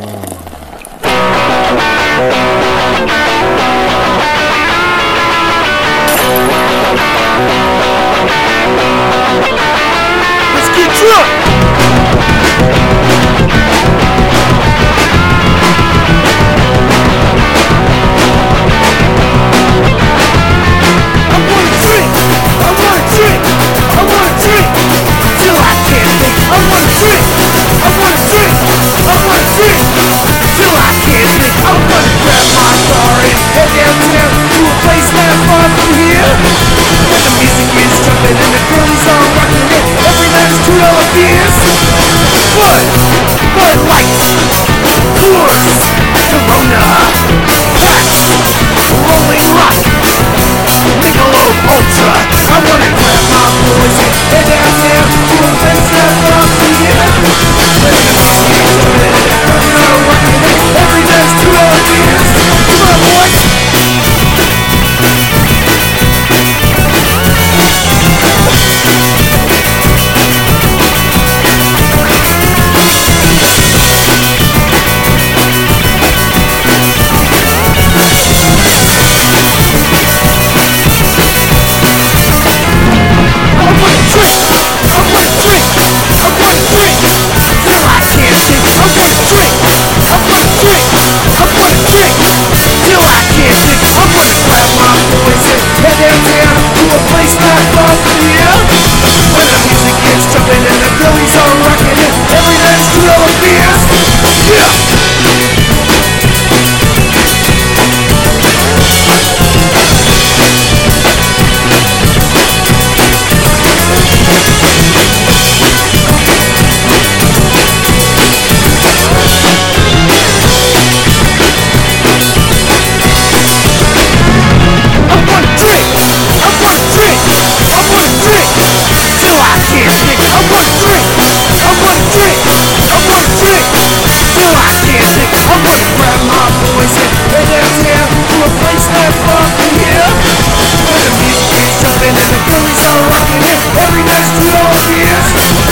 Mm. Every night's too obvious.